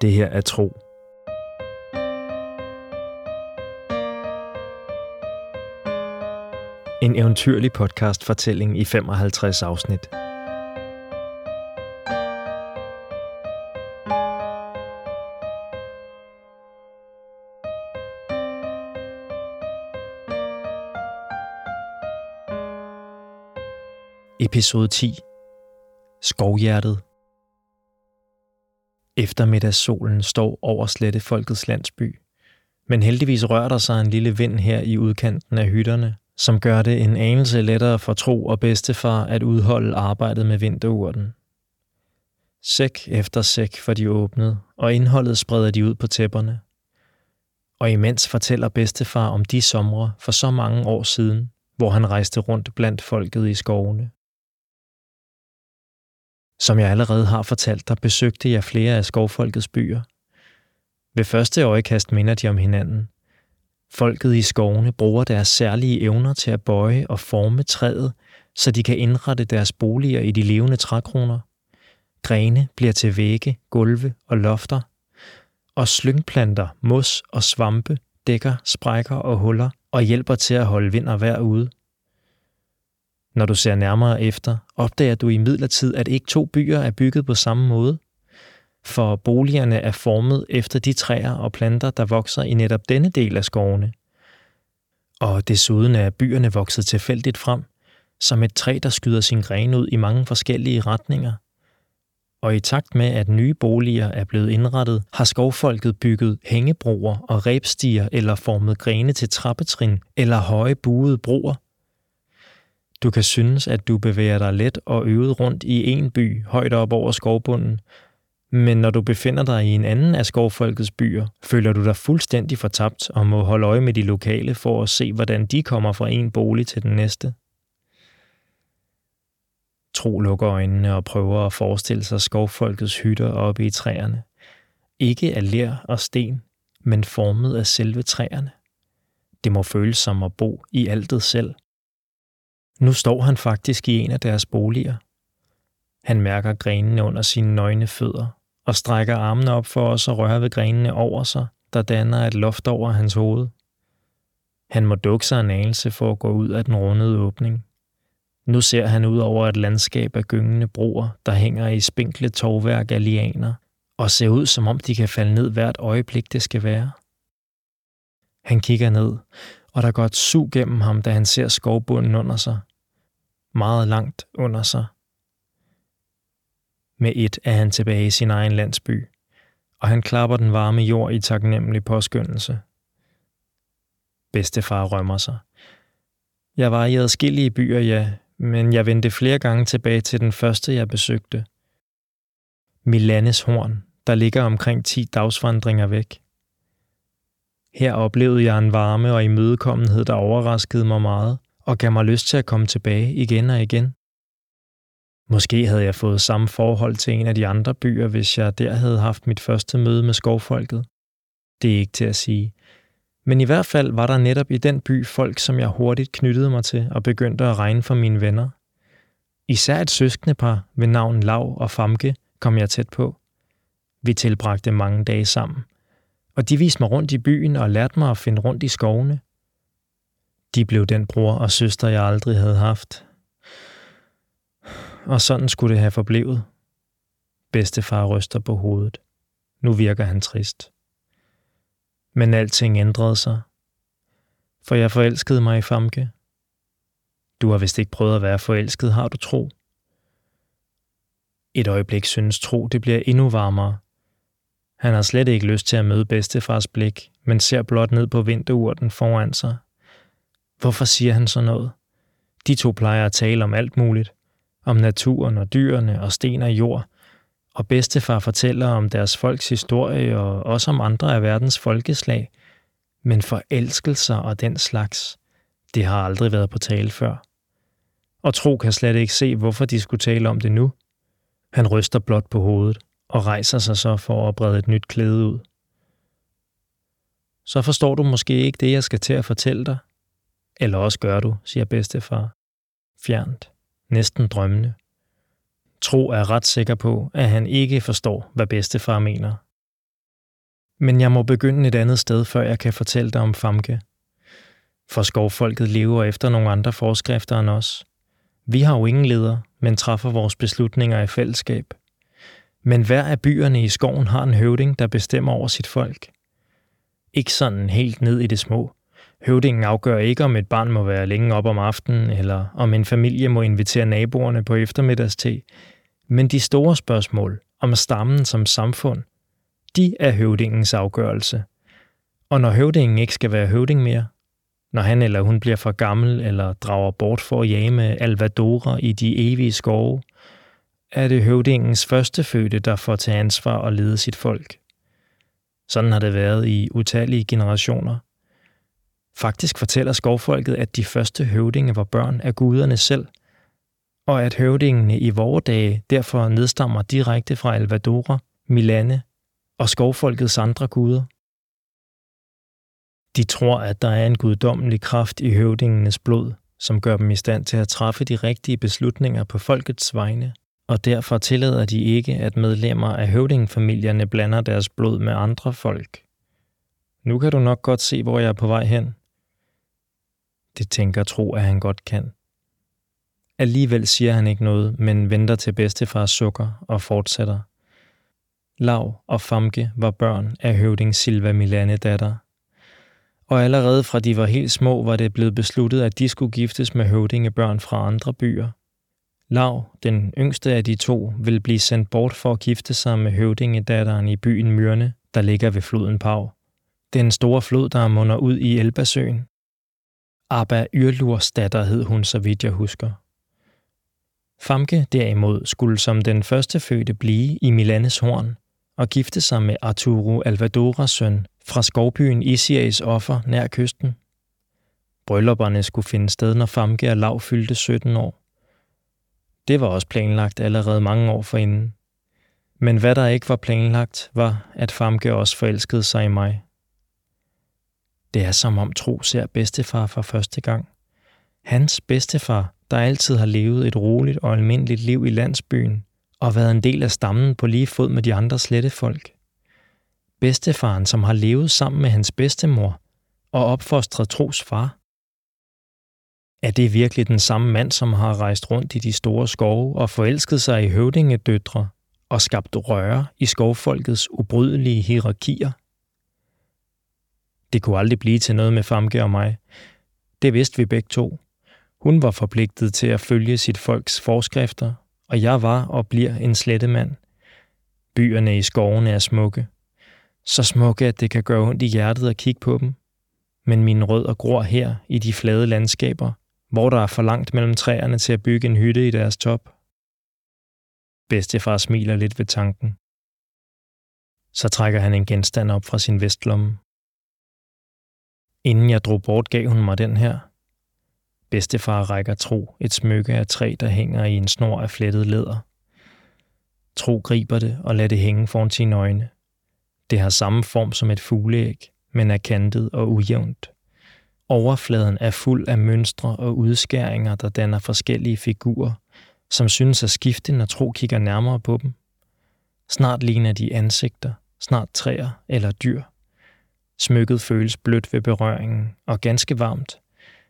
Det her er tro. En eventyrlig podcast fortælling i 55 afsnit. Episode 10. Skovhjertet. Eftermiddagssolen står over slette folkets landsby. Men heldigvis rører der sig en lille vind her i udkanten af hytterne, som gør det en anelse lettere for tro og bedstefar at udholde arbejdet med vinterurten. Sæk efter sæk for de åbnet, og indholdet spreder de ud på tæpperne. Og imens fortæller bedstefar om de somre for så mange år siden, hvor han rejste rundt blandt folket i skovene. Som jeg allerede har fortalt dig, besøgte jeg flere af skovfolkets byer. Ved første øjekast minder de om hinanden. Folket i skovene bruger deres særlige evner til at bøje og forme træet, så de kan indrette deres boliger i de levende trækroner. Grene bliver til vægge, gulve og lofter, og slyngplanter, mos og svampe dækker sprækker og huller og hjælper til at holde vind og vejr ude. Når du ser nærmere efter, opdager du i midlertid, at ikke to byer er bygget på samme måde. For boligerne er formet efter de træer og planter, der vokser i netop denne del af skovene. Og desuden er byerne vokset tilfældigt frem, som et træ, der skyder sin grene ud i mange forskellige retninger. Og i takt med, at nye boliger er blevet indrettet, har skovfolket bygget hængebroer og rebstiger eller formet grene til trappetrin eller høje buede broer – du kan synes, at du bevæger dig let og øvet rundt i en by højt op over skovbunden, men når du befinder dig i en anden af skovfolkets byer, føler du dig fuldstændig fortabt og må holde øje med de lokale for at se, hvordan de kommer fra en bolig til den næste. Tro lukker øjnene og prøver at forestille sig skovfolkets hytter oppe i træerne. Ikke af ler og sten, men formet af selve træerne. Det må føles som at bo i altet selv – nu står han faktisk i en af deres boliger. Han mærker grenene under sine nøgne fødder og strækker armene op for os og røre ved grenene over sig, der danner et loft over hans hoved. Han må dukke sig en anelse for at gå ud af den rundede åbning. Nu ser han ud over et landskab af gyngende broer, der hænger i spinkle tovværk af lianer, og ser ud som om de kan falde ned hvert øjeblik, det skal være. Han kigger ned, og der går et sug gennem ham, da han ser skovbunden under sig meget langt under sig. Med et er han tilbage i sin egen landsby, og han klapper den varme jord i taknemmelig påskyndelse. Bedstefar rømmer sig. Jeg var i adskillige byer, ja, men jeg vendte flere gange tilbage til den første, jeg besøgte. Milanes Horn, der ligger omkring 10 dagsvandringer væk. Her oplevede jeg en varme og imødekommenhed, der overraskede mig meget – og gav mig lyst til at komme tilbage igen og igen. Måske havde jeg fået samme forhold til en af de andre byer, hvis jeg der havde haft mit første møde med skovfolket. Det er ikke til at sige. Men i hvert fald var der netop i den by folk, som jeg hurtigt knyttede mig til og begyndte at regne for mine venner. Især et søskendepar ved navn Lav og Famke kom jeg tæt på. Vi tilbragte mange dage sammen. Og de viste mig rundt i byen og lærte mig at finde rundt i skovene. De blev den bror og søster, jeg aldrig havde haft. Og sådan skulle det have forblevet. Bedstefar ryster på hovedet. Nu virker han trist. Men alting ændrede sig. For jeg forelskede mig i Famke. Du har vist ikke prøvet at være forelsket, har du tro? Et øjeblik synes tro, det bliver endnu varmere. Han har slet ikke lyst til at møde bedstefars blik, men ser blot ned på vinterurten foran sig – Hvorfor siger han så noget? De to plejer at tale om alt muligt. Om naturen og dyrene og sten og jord. Og bedstefar fortæller om deres folks historie og også om andre af verdens folkeslag. Men forelskelser og den slags, det har aldrig været på tale før. Og Tro kan slet ikke se, hvorfor de skulle tale om det nu. Han ryster blot på hovedet og rejser sig så for at brede et nyt klæde ud. Så forstår du måske ikke det, jeg skal til at fortælle dig, eller også gør du, siger bedstefar. Fjernt. Næsten drømmende. Tro er ret sikker på, at han ikke forstår, hvad bedstefar mener. Men jeg må begynde et andet sted, før jeg kan fortælle dig om Famke. For skovfolket lever efter nogle andre forskrifter end os. Vi har jo ingen leder, men træffer vores beslutninger i fællesskab. Men hver af byerne i skoven har en høvding, der bestemmer over sit folk. Ikke sådan helt ned i det små. Høvdingen afgør ikke, om et barn må være længe op om aftenen, eller om en familie må invitere naboerne på eftermiddagste. Men de store spørgsmål om stammen som samfund, de er høvdingens afgørelse. Og når høvdingen ikke skal være høvding mere, når han eller hun bliver for gammel eller drager bort for at jage med alvadora i de evige skove, er det høvdingens første fødte, der får til ansvar at lede sit folk. Sådan har det været i utallige generationer. Faktisk fortæller skovfolket, at de første høvdinge var børn af guderne selv, og at høvdingene i vore dage derfor nedstammer direkte fra Alvadora, Milane og skovfolkets andre guder. De tror, at der er en guddommelig kraft i høvdingenes blod, som gør dem i stand til at træffe de rigtige beslutninger på folkets vegne, og derfor tillader de ikke, at medlemmer af høvdingfamilierne blander deres blod med andre folk. Nu kan du nok godt se, hvor jeg er på vej hen. Det tænker tro, at han godt kan. Alligevel siger han ikke noget, men venter til bedstefars sukker og fortsætter. Lav og Famke var børn af høvding Silva Milane datter, og allerede fra de var helt små, var det blevet besluttet, at de skulle giftes med høvdingebørn fra andre byer. Lav, den yngste af de to, vil blive sendt bort for at gifte sig med høvdingedatteren i byen Myrne, der ligger ved floden Pau. Den store flod, der munder ud i Elbasøen. Abba Yrlurs datter hed hun, så vidt jeg husker. Famke derimod skulle som den første fødte blive i Milanes horn og gifte sig med Arturo Alvadoras søn fra skovbyen Isiris offer nær kysten. Bryllupperne skulle finde sted, når Famke og Lav fyldte 17 år. Det var også planlagt allerede mange år forinden. Men hvad der ikke var planlagt, var, at Famke også forelskede sig i mig. Det er som om Tro ser bedstefar for første gang. Hans bedstefar, der altid har levet et roligt og almindeligt liv i landsbyen og været en del af stammen på lige fod med de andre slettefolk bedstefaren, som har levet sammen med hans bedstemor og opfostret Tros far? Er det virkelig den samme mand, som har rejst rundt i de store skove og forelsket sig i høvdingedøtre og skabt røre i skovfolkets ubrydelige hierarkier? Det kunne aldrig blive til noget med Famke og mig. Det vidste vi begge to. Hun var forpligtet til at følge sit folks forskrifter, og jeg var og bliver en slettemand. Byerne i skovene er smukke, så smukke, at det kan gøre ondt i hjertet at kigge på dem. Men min rødder gror her i de flade landskaber, hvor der er for langt mellem træerne til at bygge en hytte i deres top. Bedstefar smiler lidt ved tanken. Så trækker han en genstand op fra sin vestlomme. Inden jeg drog bort, gav hun mig den her. Bedstefar rækker Tro et smykke af træ, der hænger i en snor af flettet læder. Tro griber det og lader det hænge foran sine øjne. Det har samme form som et fugleæg, men er kantet og ujævnt. Overfladen er fuld af mønstre og udskæringer, der danner forskellige figurer, som synes at skifte, når tro kigger nærmere på dem. Snart ligner de ansigter, snart træer eller dyr. Smykket føles blødt ved berøringen og ganske varmt.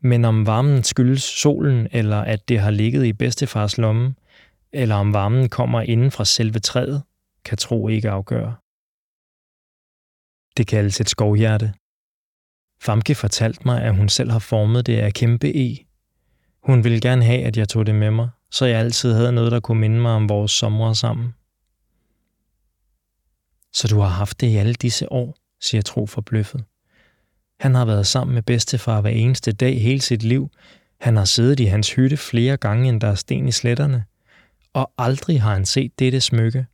Men om varmen skyldes solen, eller at det har ligget i bedstefars lomme, eller om varmen kommer inden fra selve træet, kan tro ikke afgøre. Det kaldes et skovhjerte. Famke fortalte mig, at hun selv har formet det af kæmpe E. Hun ville gerne have, at jeg tog det med mig, så jeg altid havde noget, der kunne minde mig om vores sommer sammen. Så du har haft det i alle disse år, siger Tro forbløffet. Han har været sammen med bedstefar hver eneste dag hele sit liv. Han har siddet i hans hytte flere gange, end der er sten i sletterne. Og aldrig har han set dette smykke,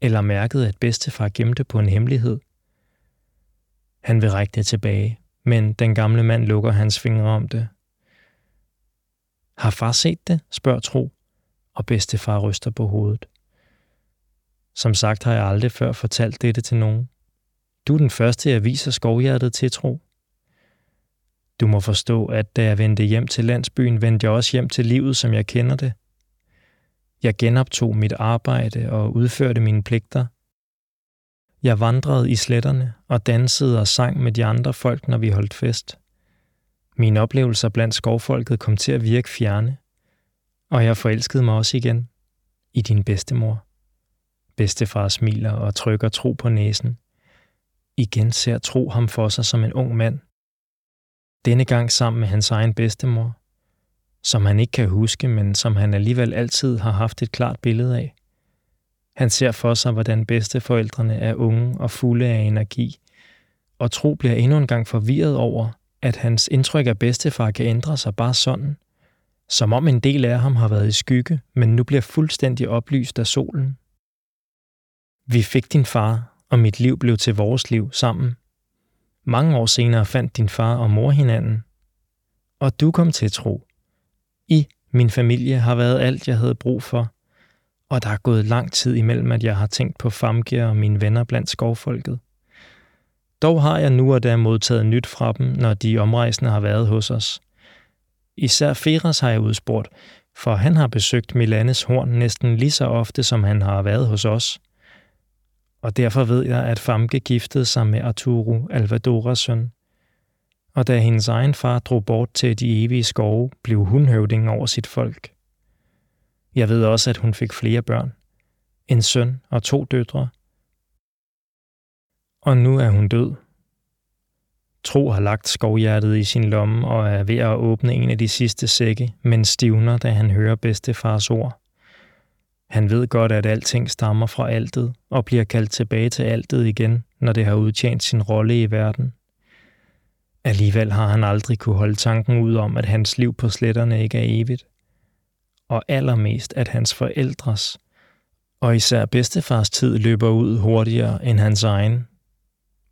eller mærket, at bedstefar gemte på en hemmelighed. Han vil række det tilbage, men den gamle mand lukker hans fingre om det. Har far set det? spørger Tro, og bedstefar ryster på hovedet. Som sagt har jeg aldrig før fortalt dette til nogen. Du er den første, jeg viser skovhjertet til, Tro. Du må forstå, at da jeg vendte hjem til landsbyen, vendte jeg også hjem til livet, som jeg kender det. Jeg genoptog mit arbejde og udførte mine pligter – Jeg vandrede i sletterne og dansede og sang med de andre folk, når vi holdt fest. Mine oplevelser blandt skovfolket kom til at virke fjerne, og jeg forelskede mig også igen i din bedstemor. Bedstefar smiler og trykker tro på næsen. Igen ser tro ham for sig som en ung mand. Denne gang sammen med hans egen bedstemor, som han ikke kan huske, men som han alligevel altid har haft et klart billede af. Han ser for sig, hvordan bedsteforældrene er unge og fulde af energi, og Tro bliver endnu en gang forvirret over, at hans indtryk af bedstefar kan ændre sig bare sådan, som om en del af ham har været i skygge, men nu bliver fuldstændig oplyst af solen. Vi fik din far, og mit liv blev til vores liv sammen. Mange år senere fandt din far og mor hinanden, og du kom til tro. I, min familie, har været alt, jeg havde brug for, og der er gået lang tid imellem, at jeg har tænkt på Famke og mine venner blandt skovfolket. Dog har jeg nu og da modtaget nyt fra dem, når de omrejsende har været hos os. Især Feras har jeg udspurgt, for han har besøgt Milanes horn næsten lige så ofte, som han har været hos os. Og derfor ved jeg, at Famke giftede sig med Arturo, Alvadoras søn. Og da hendes egen far drog bort til de evige skove, blev hun høvding over sit folk. Jeg ved også, at hun fik flere børn. En søn og to døtre. Og nu er hun død. Tro har lagt skovhjertet i sin lomme og er ved at åbne en af de sidste sække, men stivner, da han hører bedstefars ord. Han ved godt, at alting stammer fra altet og bliver kaldt tilbage til altet igen, når det har udtjent sin rolle i verden. Alligevel har han aldrig kunne holde tanken ud om, at hans liv på sletterne ikke er evigt og allermest at hans forældres, og især bedstefars tid løber ud hurtigere end hans egen.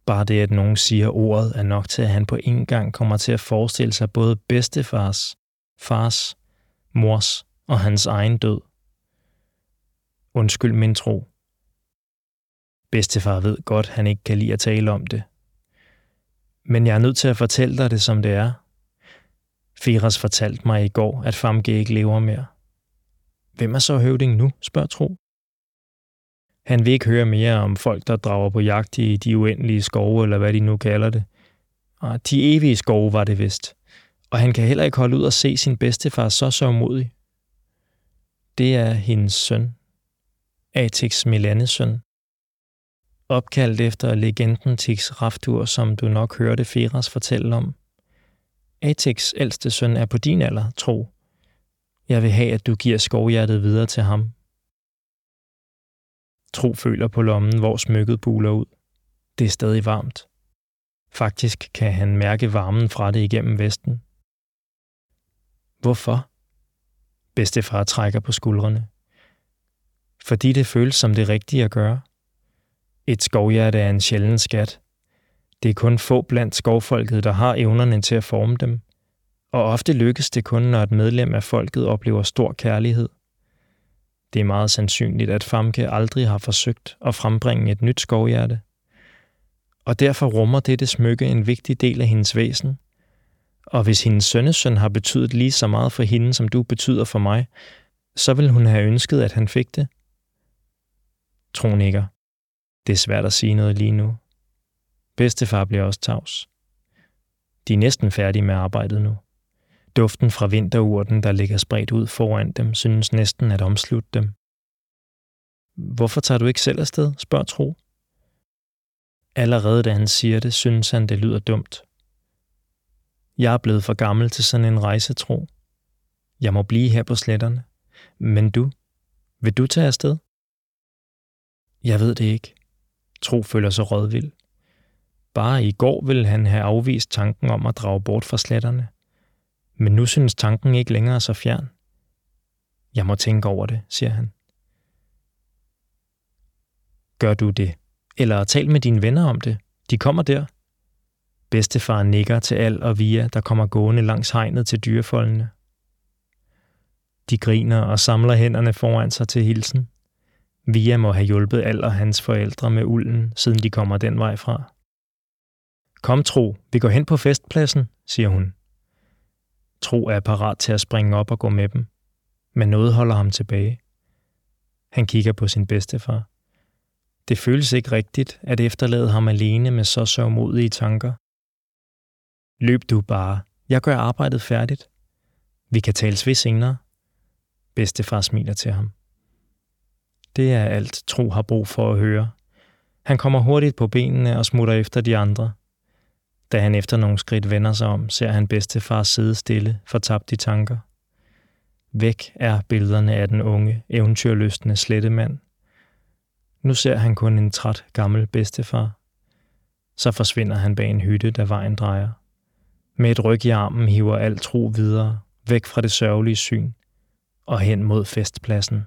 Bare det, at nogen siger ordet, er nok til, at han på en gang kommer til at forestille sig både bedstefars, fars, mors og hans egen død. Undskyld min tro. Bedstefar ved godt, han ikke kan lide at tale om det. Men jeg er nødt til at fortælle dig det, som det er. Firas fortalte mig i går, at Famke ikke lever mere. Hvem er så høvding nu, spørger Tro. Han vil ikke høre mere om folk, der drager på jagt i de uendelige skove, eller hvad de nu kalder det. Og de evige skove var det vist. Og han kan heller ikke holde ud og se sin bedstefar så sørgmodig. Det er hendes søn. Atix Milanes søn. Opkaldt efter legenden Tix Raftur, som du nok hørte Feras fortælle om. Atix ældste søn er på din alder, tro, jeg vil have, at du giver skovhjertet videre til ham. Tro føler på lommen, hvor smykket buler ud. Det er stadig varmt. Faktisk kan han mærke varmen fra det igennem vesten. Hvorfor? Bedstefar trækker på skuldrene. Fordi det føles som det rigtige at gøre. Et skovhjerte er en sjælden skat. Det er kun få blandt skovfolket, der har evnerne til at forme dem og ofte lykkes det kun, når et medlem af folket oplever stor kærlighed. Det er meget sandsynligt, at Famke aldrig har forsøgt at frembringe et nyt skovhjerte. Og derfor rummer dette smykke en vigtig del af hendes væsen. Og hvis hendes sønnesøn har betydet lige så meget for hende, som du betyder for mig, så vil hun have ønsket, at han fik det. Tro ikke. Det er svært at sige noget lige nu. Bedstefar bliver også tavs. De er næsten færdige med arbejdet nu. Duften fra vinterurten, der ligger spredt ud foran dem, synes næsten at omslutte dem. Hvorfor tager du ikke selv afsted, spørger Tro. Allerede da han siger det, synes han, det lyder dumt. Jeg er blevet for gammel til sådan en rejsetro. Jeg må blive her på sletterne. Men du, vil du tage afsted? Jeg ved det ikke. Tro føler sig rådvild. Bare i går ville han have afvist tanken om at drage bort fra sletterne. Men nu synes tanken ikke længere så fjern. Jeg må tænke over det, siger han. Gør du det? Eller tal med dine venner om det. De kommer der. Bedstefar nikker til Al og Via, der kommer gående langs hegnet til dyrefoldene. De griner og samler hænderne foran sig til hilsen. Via må have hjulpet Al og hans forældre med ulden, siden de kommer den vej fra. Kom, Tro, vi går hen på festpladsen, siger hun. Tro er parat til at springe op og gå med dem, men noget holder ham tilbage. Han kigger på sin bedstefar. Det føles ikke rigtigt at efterlade ham alene med så sørgmodige tanker. Løb du bare. Jeg gør arbejdet færdigt. Vi kan tales ved senere. Bedstefar smiler til ham. Det er alt, Tro har brug for at høre. Han kommer hurtigt på benene og smutter efter de andre. Da han efter nogle skridt vender sig om, ser han bedstefar sidde stille, fortabt i tanker. Væk er billederne af den unge, eventyrløstende slettemand. Nu ser han kun en træt gammel bedstefar. Så forsvinder han bag en hytte, da vejen drejer. Med et ryg i armen hiver alt tro videre, væk fra det sørgelige syn og hen mod festpladsen.